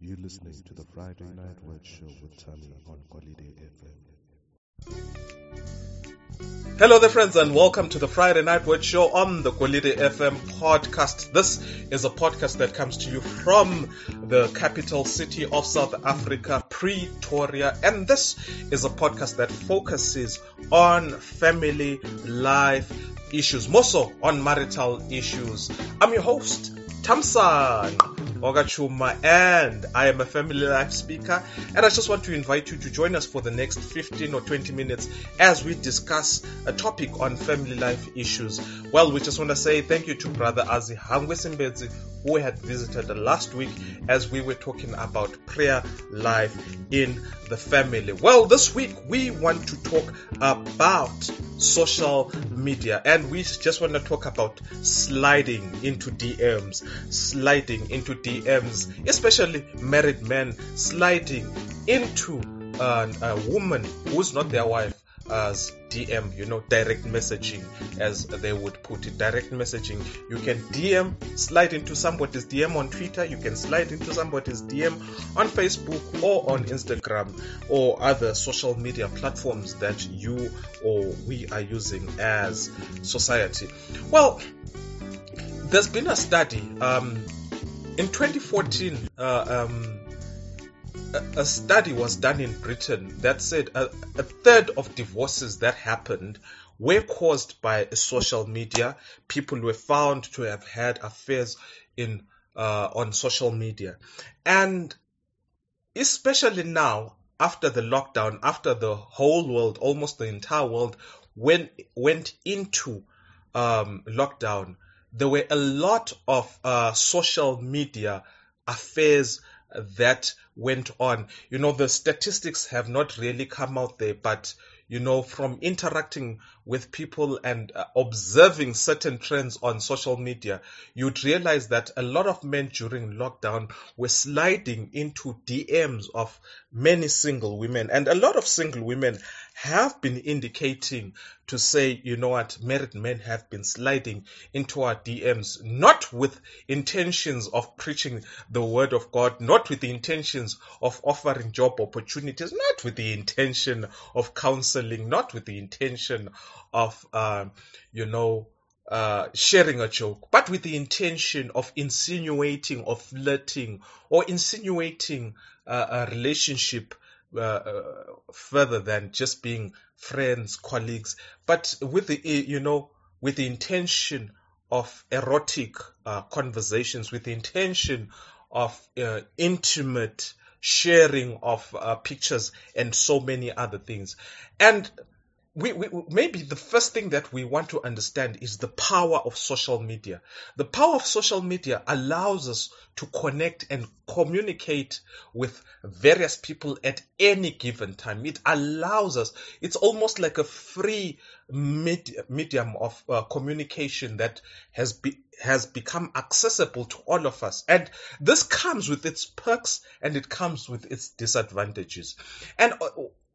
You're listening to the Friday Night Word Show with Tammy on Holiday FM. Hello there friends and welcome to the Friday Night Word Show on the Golide FM podcast. This is a podcast that comes to you from the capital city of South Africa, Pretoria. And this is a podcast that focuses on family life issues, more so on marital issues. I'm your host, Tamsan Ogachuma, and I am a family life speaker. And I just want to invite you to join us for the next 15 or 20 minutes as we discuss a topic on family life issues. Well, we just want to say thank you to Brother Azi Hangwesimbedzi who had visited last week as we were talking about prayer life in the family. Well, this week we want to talk about social media. And we just want to talk about sliding into DMs, sliding into DMs, especially married men sliding into uh, a woman who's not their wife as DM, you know, direct messaging, as they would put it. Direct messaging. You can DM, slide into somebody's DM on Twitter, you can slide into somebody's DM on Facebook or on Instagram or other social media platforms that you or we are using as society. Well, there's been a study um, in 2014. Uh, um, a study was done in Britain that said a, a, third of divorces that happened were caused by social media. People were found to have had affairs in uh, on social media, and especially now after the lockdown, after the whole world, almost the entire world, went went into um, lockdown, there were a lot of uh, social media affairs that went on. You know, the statistics have not really come out there, but you know, from interacting with people and uh, observing certain trends on social media, you'd realize that a lot of men during lockdown were sliding into DMs of many single women. And a lot of single women have been indicating to say, you know what, married men have been sliding into our DMs, not with intentions of preaching the word of God, not with the intentions of offering job opportunities, not with the intention of counseling, not with the intention of, uh, you know, uh, sharing a joke, but with the intention of insinuating or flirting or insinuating uh, a relationship further than just being friends, colleagues, but with the, you know, with the intention of erotic uh, conversations, with the intention of uh, intimate sharing of uh, pictures and so many other things. And we, we, maybe the first thing that we want to understand is the power of social media. The power of social media allows us to connect and communicate with various people at any given time. It allows us, it's almost like a free med- medium of uh, communication that has be, has become accessible to all of us. And this comes with its perks and it comes with its disadvantages. And uh,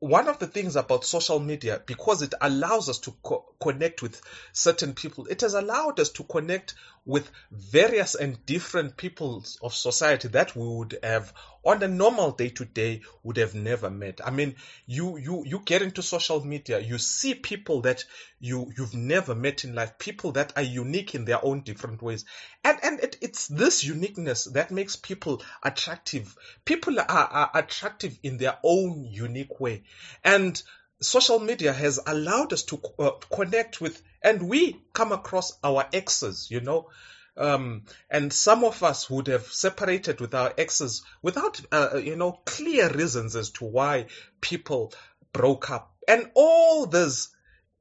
one of the things about social media, because it allows us to co- connect with certain people, it has allowed us to connect with various and different peoples of society that we would have on a normal day to day would have never met. I mean, you, you, you get into social media, you see people that you, you've never met in life, people that are unique in their own different ways. And, and it, it's this uniqueness that makes people attractive. People are, are attractive in their own unique way. And social media has allowed us to uh, connect with, and we come across our exes, you know. Um, and some of us would have separated with our exes without, uh, you know, clear reasons as to why people broke up. And all this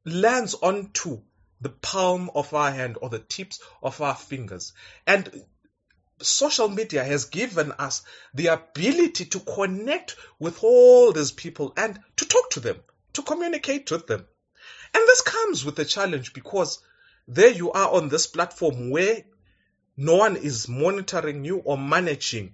lands onto the palm of our hand or the tips of our fingers. And social media has given us the ability to connect with all these people and to talk to them to communicate with them. And this comes with a challenge because there you are on this platform where no one is monitoring you or managing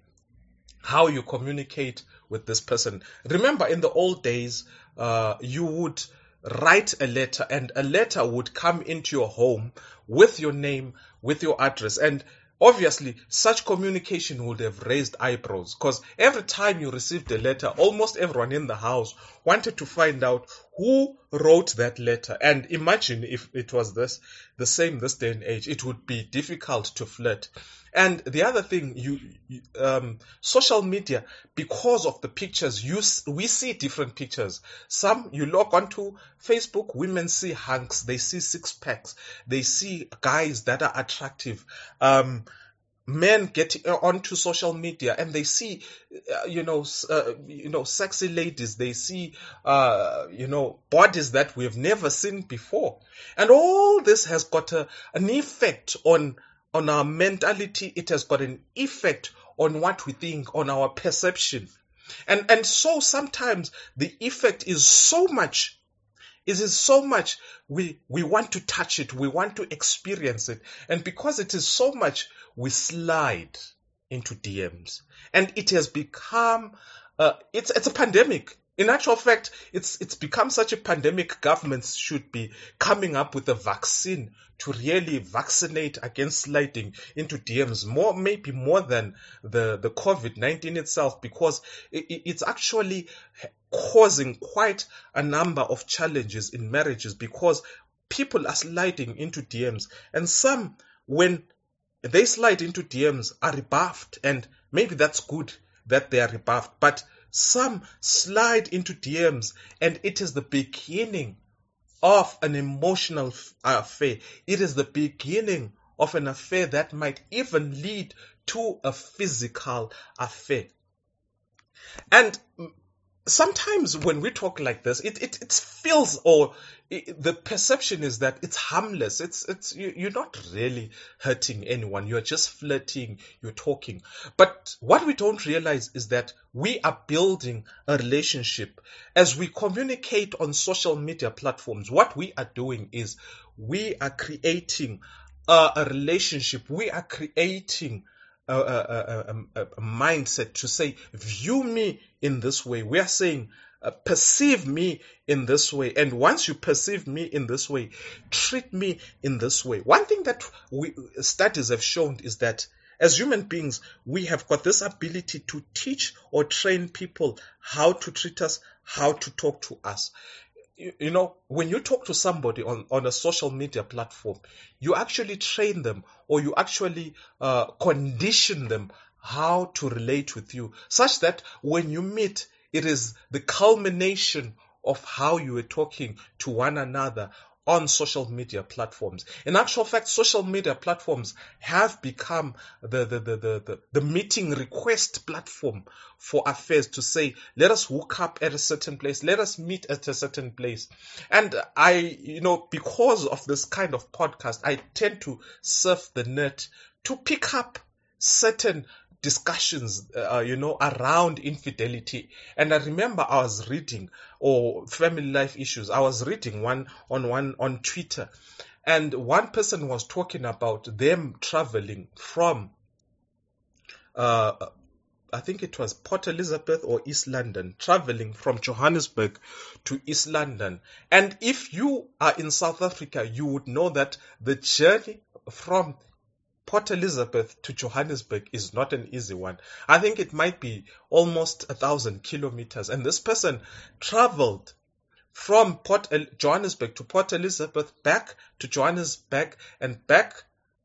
how you communicate with this person. Remember, in the old days, uh, you would write a letter and a letter would come into your home with your name, with your address. And obviously such communication would have raised eyebrows because every time you received a letter, almost everyone in the house wanted to find out who wrote that letter. And imagine if it was this, the same this day and age, it would be difficult to flirt. And the other thing, you, um, social media, because of the pictures, you we see different pictures. Some you log onto Facebook, women see hunks, they see six packs, they see guys that are attractive. Um, men get onto social media and they see uh, you know uh, you know sexy ladies they see uh, you know bodies that we've never seen before. And all this has got a, an effect on on our mentality. It has got an effect on what we think on our perception. And and so sometimes the effect is so much it is so much we we want to touch it, we want to experience it, and because it is so much, we slide into DMs, and it has become uh, it's it's a pandemic. In actual fact, it's it's become such a pandemic. Governments should be coming up with a vaccine to really vaccinate against sliding into DMs. More, maybe more than the the COVID nineteen itself, because it, it's actually causing quite a number of challenges in marriages because people are sliding into DMs, and some when they slide into DMs are rebuffed, and maybe that's good that they are rebuffed, but some slide into DMs and it is the beginning of an emotional uh, affair. It is the beginning of an affair that might even lead to a physical affair. And sometimes when we talk like this, it, it, it feels or it, the perception is that it's harmless. It's, it's, you, are not really hurting anyone. You're just flirting. You're talking. But what we don't realize is that we are building a relationship as we communicate on social media platforms. What we are doing is we are creating a, a relationship. We are creating a, a, a, a, mindset to say, view me in this way. We are saying, uh, perceive me in this way. And once you perceive me in this way, treat me in this way. One thing that we, studies have shown is that as human beings, we have got this ability to teach or train people how to treat us, how to talk to us you, know, when you talk to somebody on, on a social media platform, you actually train them or you actually uh, condition them how to relate with you, such that when you meet, it is the culmination of how you were talking to one another on social media platforms. In actual fact, social media platforms have become the, the, the, the, the, meeting request platform for affairs to say, let us hook up at a certain place, let us meet at a certain place. And I, you know, because of this kind of podcast, I tend to surf the net to pick up certain discussions, uh, you know, around infidelity. And I remember I was reading, or family life issues, I was reading one on one on Twitter, and one person was talking about them traveling from, uh, I think it was Port Elizabeth or East London, traveling from Johannesburg to East London. And if you are in South Africa, you would know that the journey from Port Elizabeth to Johannesburg is not an easy one. I think it might be almost a thousand kilometers. And this person traveled from Port El- Johannesburg to Port Elizabeth, back to Johannesburg, and back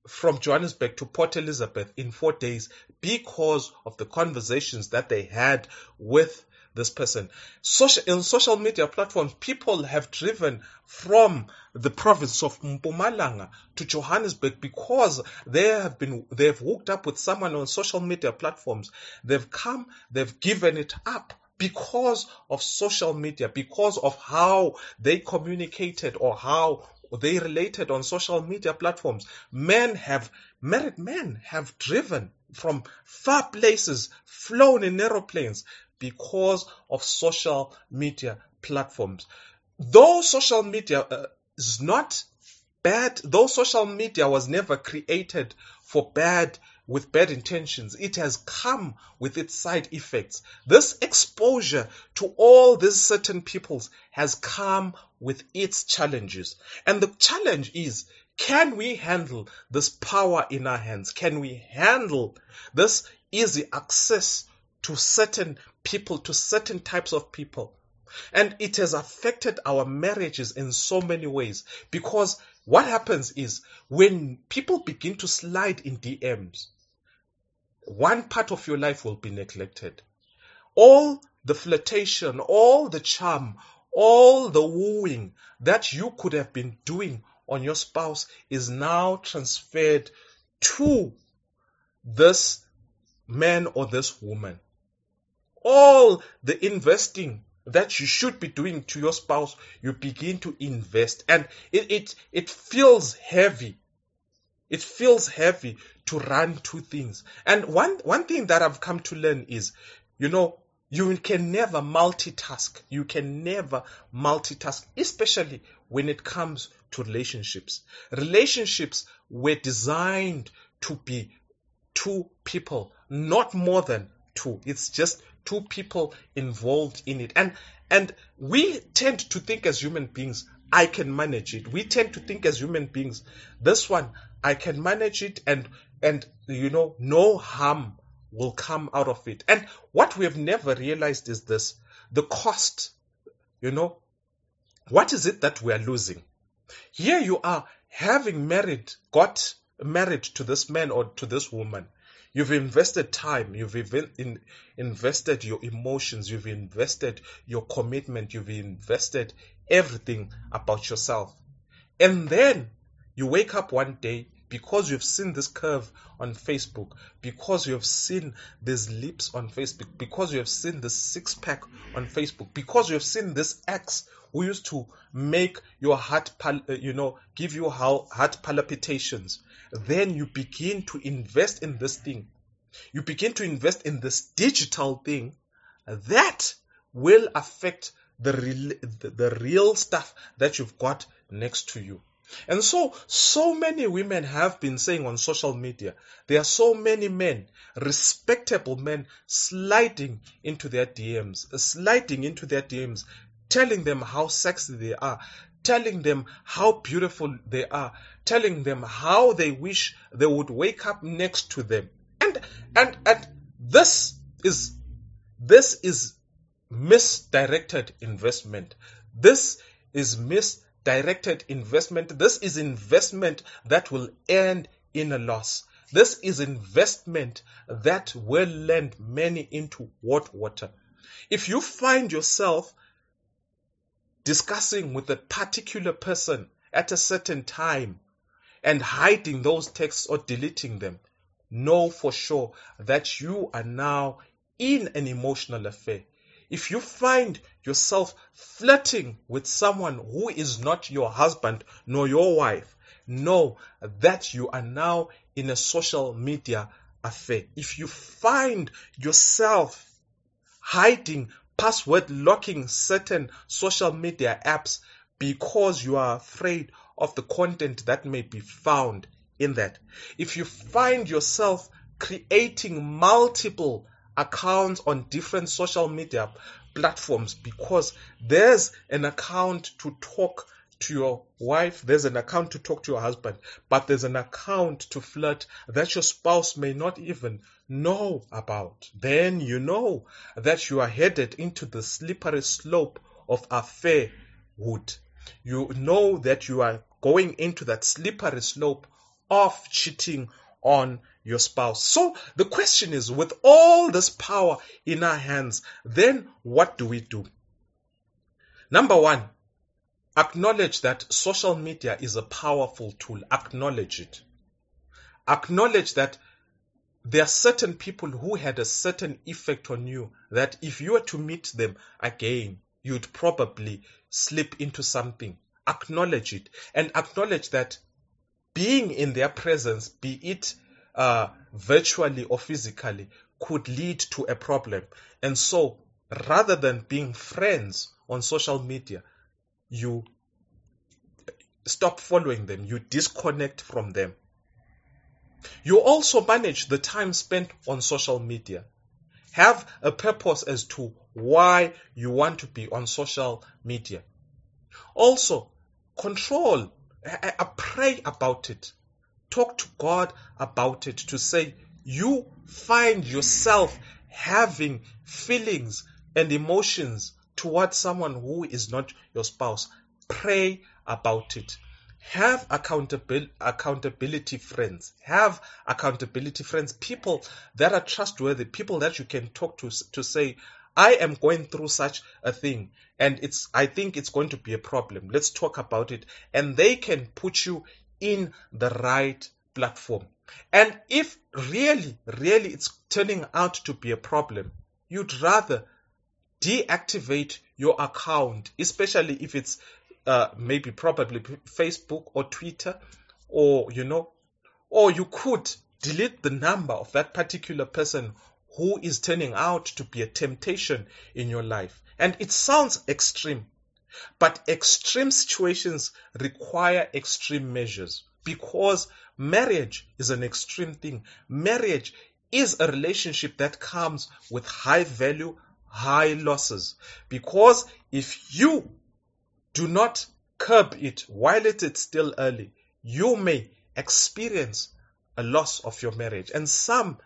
from Johannesburg to Port Elizabeth in four days because of the conversations that they had with this person. Social, in social media platforms, people have driven from the province of Mpumalanga to Johannesburg because they have been, they have hooked up with someone on social media platforms. They've come, they've given it up because of social media, because of how they communicated or how they related on social media platforms. Men have, married men have driven from far places, flown in aeroplanes because of social media platforms. Though social media uh, is not bad, though social media was never created for bad with bad intentions. It has come with its side effects. This exposure to all these certain peoples has come with its challenges. And the challenge is, can we handle this power in our hands? Can we handle this easy access to certain people, to certain types of people? And it has affected our marriages in so many ways because what happens is when people begin to slide in DMs, one part of your life will be neglected. All the flirtation, all the charm, all the wooing that you could have been doing on your spouse is now transferred to this man or this woman. All the investing that you should be doing to your spouse, you begin to invest. And it, it, it feels heavy. It feels heavy to run two things. And one, one thing that I've come to learn is, you know, you can never multitask. You can never multitask, especially when it comes to relationships. Relationships were designed to be two people, not more than two. It's just two people involved in it. And and we tend to think as human beings, I can manage it. We tend to think as human beings, this one, I can manage it and and you know, no harm will come out of it. And what we have never realized is this the cost, you know, what is it that we are losing? Here you are having married, got married to this man or to this woman. You've invested time, you've in, invested your emotions, you've invested your commitment, you've invested everything about yourself. And then you wake up one day because you've seen this curve on Facebook, because you have seen these lips on Facebook, because you have seen this six pack on Facebook, because you have seen this X who used to make your heart, pal- uh, you know, give you heart palpitations, then you begin to invest in this thing. You begin to invest in this digital thing that will affect the real, the real stuff that you've got next to you. And so, so many women have been saying on social media, there are so many men, respectable men, sliding into their DMs, uh, sliding into their DMs, telling them how sexy they are, telling them how beautiful they are, telling them how they wish they would wake up next to them. And and and this is this is misdirected investment. This is misdirected investment. This is investment that will end in a loss. This is investment that will land many into what water. If you find yourself discussing with a particular person at a certain time and hiding those texts or deleting them, know for sure that you are now in an emotional affair. If you find yourself flirting with someone who is not your husband nor your wife, know that you are now in a social media affair. If you find yourself hiding, password locking certain social media apps because you are afraid of the content that may be found in that. If you find yourself creating multiple accounts on different social media platforms because there's an account to talk to your wife, there's an account to talk to your husband, but there's an account to flirt that your spouse may not even know about. Then you know that you are headed into the slippery slope of affairhood. You know that you are going into that slippery slope of cheating on your spouse. So the question is with all this power in our hands, then what do we do? Number one, acknowledge that social media is a powerful tool. Acknowledge it. Acknowledge that there are certain people who had a certain effect on you that if you were to meet them again, you'd probably slip into something. Acknowledge it and acknowledge that being in their presence, be it uh, virtually or physically, could lead to a problem. And so, rather than being friends on social media, you stop following them, you disconnect from them. You also manage the time spent on social media. Have a purpose as to why you want to be on social media. Also, control, uh, pray about it. Talk to God about it to say you find yourself having feelings and emotions towards someone who is not your spouse. Pray about it. Have accountability, accountability friends. Have accountability friends. People that are trustworthy. People that you can talk to to say, I am going through such a thing and it's, I think it's going to be a problem. Let's talk about it. And they can put you in the right platform. And if really, really it's turning out to be a problem, you'd rather deactivate your account, especially if it's uh, maybe probably Facebook or Twitter, or you know, or you could delete the number of that particular person who is turning out to be a temptation in your life. And it sounds extreme, but extreme situations require extreme measures because marriage is an extreme thing. Marriage is a relationship that comes with high value, high losses. Because if you do not curb it while it is still early, you may experience a loss of your marriage. And some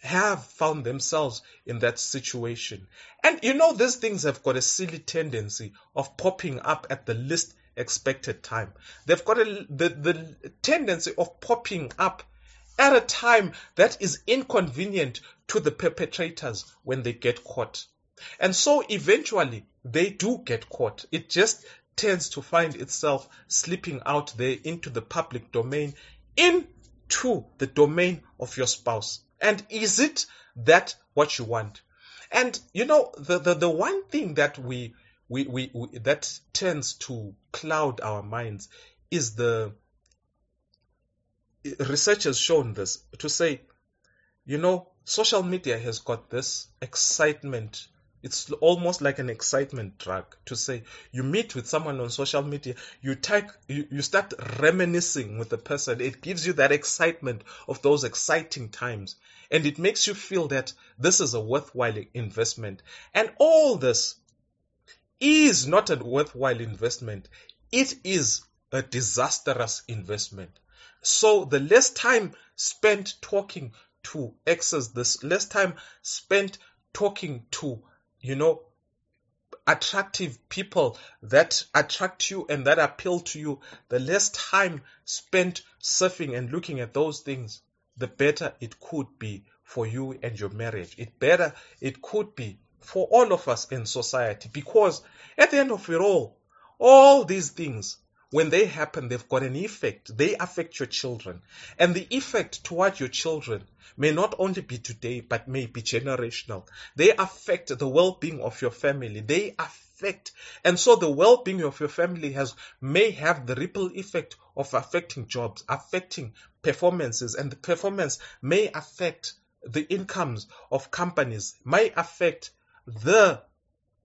have found themselves in that situation. And you know, these things have got a silly tendency of popping up at the least expected time. They've got a, the, the tendency of popping up at a time that is inconvenient to the perpetrators when they get caught. And so eventually they do get caught. It just tends to find itself slipping out there into the public domain, into the domain of your spouse. And is it that what you want? And you know, the, the, the one thing that we, we, we, we that tends to cloud our minds is the research has shown this to say, you know, social media has got this excitement it's almost like an excitement drug to say you meet with someone on social media, you type, you, you start reminiscing with the person. It gives you that excitement of those exciting times. And it makes you feel that this is a worthwhile investment. And all this is not a worthwhile investment. It is a disastrous investment. So the less time spent talking to exes, this less time spent talking to you know, attractive people that attract you and that appeal to you, the less time spent surfing and looking at those things, the better it could be for you and your marriage. It better it could be for all of us in society because at the end of it all, all these things when they happen, they've got an effect. They affect your children. And the effect toward your children may not only be today, but may be generational. They affect the well-being of your family. They affect, and so the well-being of your family has, may have the ripple effect of affecting jobs, affecting performances, and the performance may affect the incomes of companies, may affect the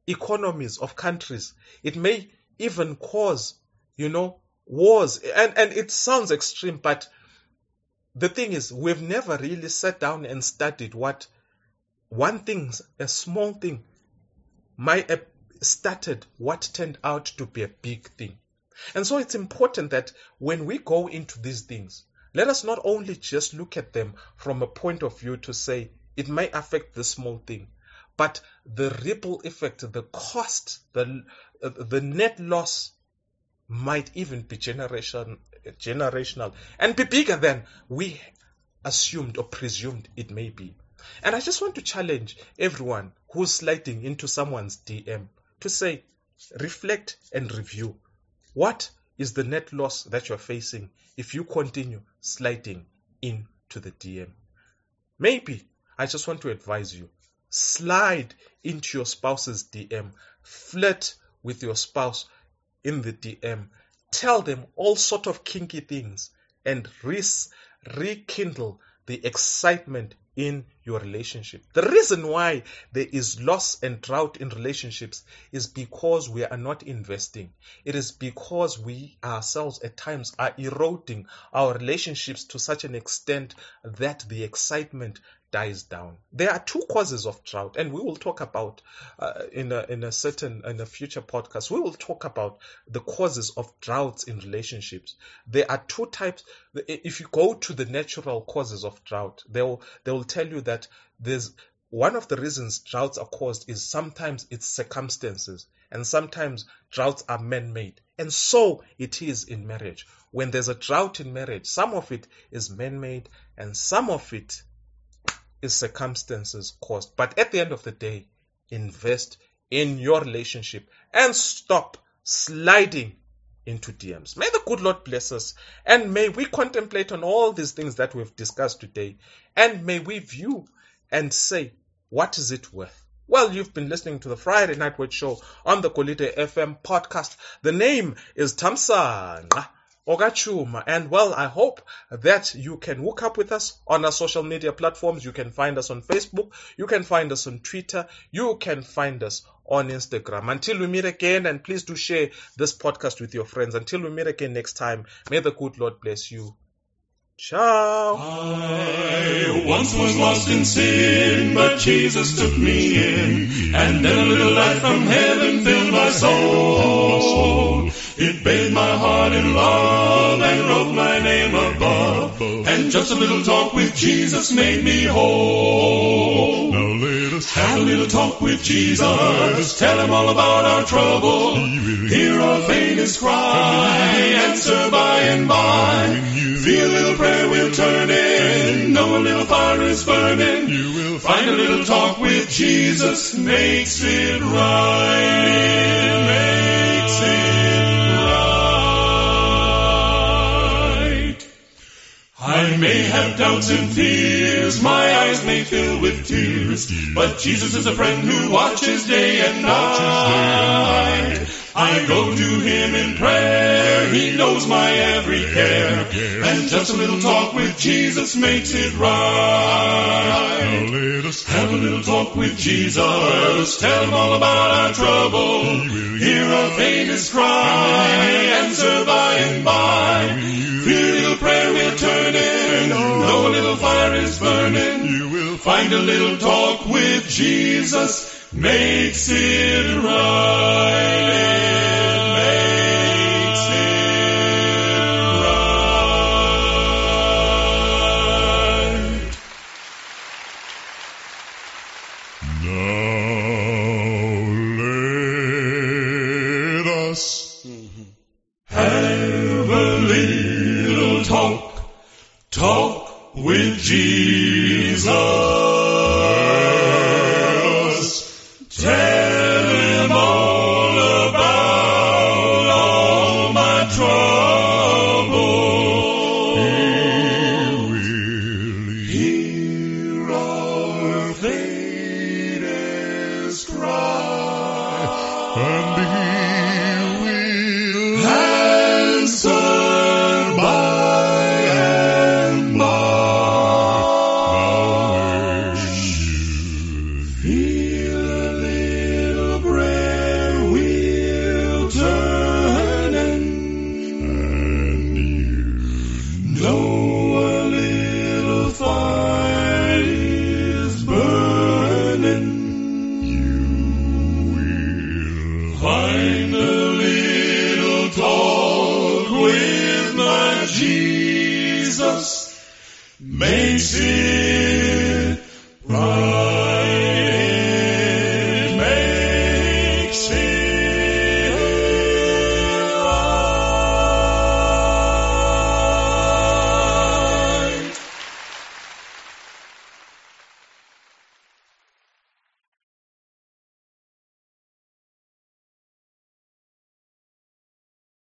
economies of countries. It may even cause, you know, wars. And, and it sounds extreme, but the thing is, we've never really sat down and studied what one thing, a small thing, might have started what turned out to be a big thing. And so it's important that when we go into these things, let us not only just look at them from a point of view to say it may affect the small thing, but the ripple effect, the cost, the, uh, the net loss might even be generation, generational and be bigger than we assumed or presumed it may be. And I just want to challenge everyone who's sliding into someone's DM to say, reflect and review. What is the net loss that you're facing if you continue sliding into the DM? Maybe I just want to advise you slide into your spouse's DM, flirt with your spouse in the DM tell them all sort of kinky things and re- rekindle the excitement in your relationship. The reason why there is loss and drought in relationships is because we are not investing. It is because we ourselves at times are eroding our relationships to such an extent that the excitement dies down. There are two causes of drought, and we will talk about uh, in a in a certain in a future podcast. We will talk about the causes of droughts in relationships. There are two types. If you go to the natural causes of drought, they will they will tell you that there's one of the reasons droughts are caused is sometimes it's circumstances, and sometimes droughts are man-made, and so it is in marriage. When there's a drought in marriage, some of it is man-made, and some of it is circumstances caused. But at the end of the day, invest in your relationship and stop sliding into DMs. May the good Lord bless us and may we contemplate on all these things that we've discussed today and may we view and say, what is it worth? Well, you've been listening to the Friday Night Word Show on the Kolide FM podcast. The name is Tamsa. Ogachuma. And well, I hope that you can hook up with us on our social media platforms. You can find us on Facebook. You can find us on Twitter. You can find us on Instagram. Until we meet again, and please do share this podcast with your friends. Until we meet again next time, may the good Lord bless you. Ciao. I once was lost in sin, but Jesus took me in, and then a little light from heaven filled my soul. It bathed my heart in love and wrote my name above, and just a little talk with Jesus made me whole. Now let us Have a little talk with Jesus. Tell him all about our trouble. Hear our faintest cry. Answer by and by. Feel a little prayer will turn in. Know a little fire is burning. You will Find a little talk with Jesus makes it right. Makes it I may have doubts and fears, my eyes may fill with tears, but Jesus is a friend who watches day and night. I go to him in prayer, he knows my every care, and just a little talk with Jesus makes it right. Let us Have a little talk with Jesus. Tell him all about our trouble. Hear our faintest cry. Answer by and by. Feel You will Find a little talk with Jesus. Makes it right. It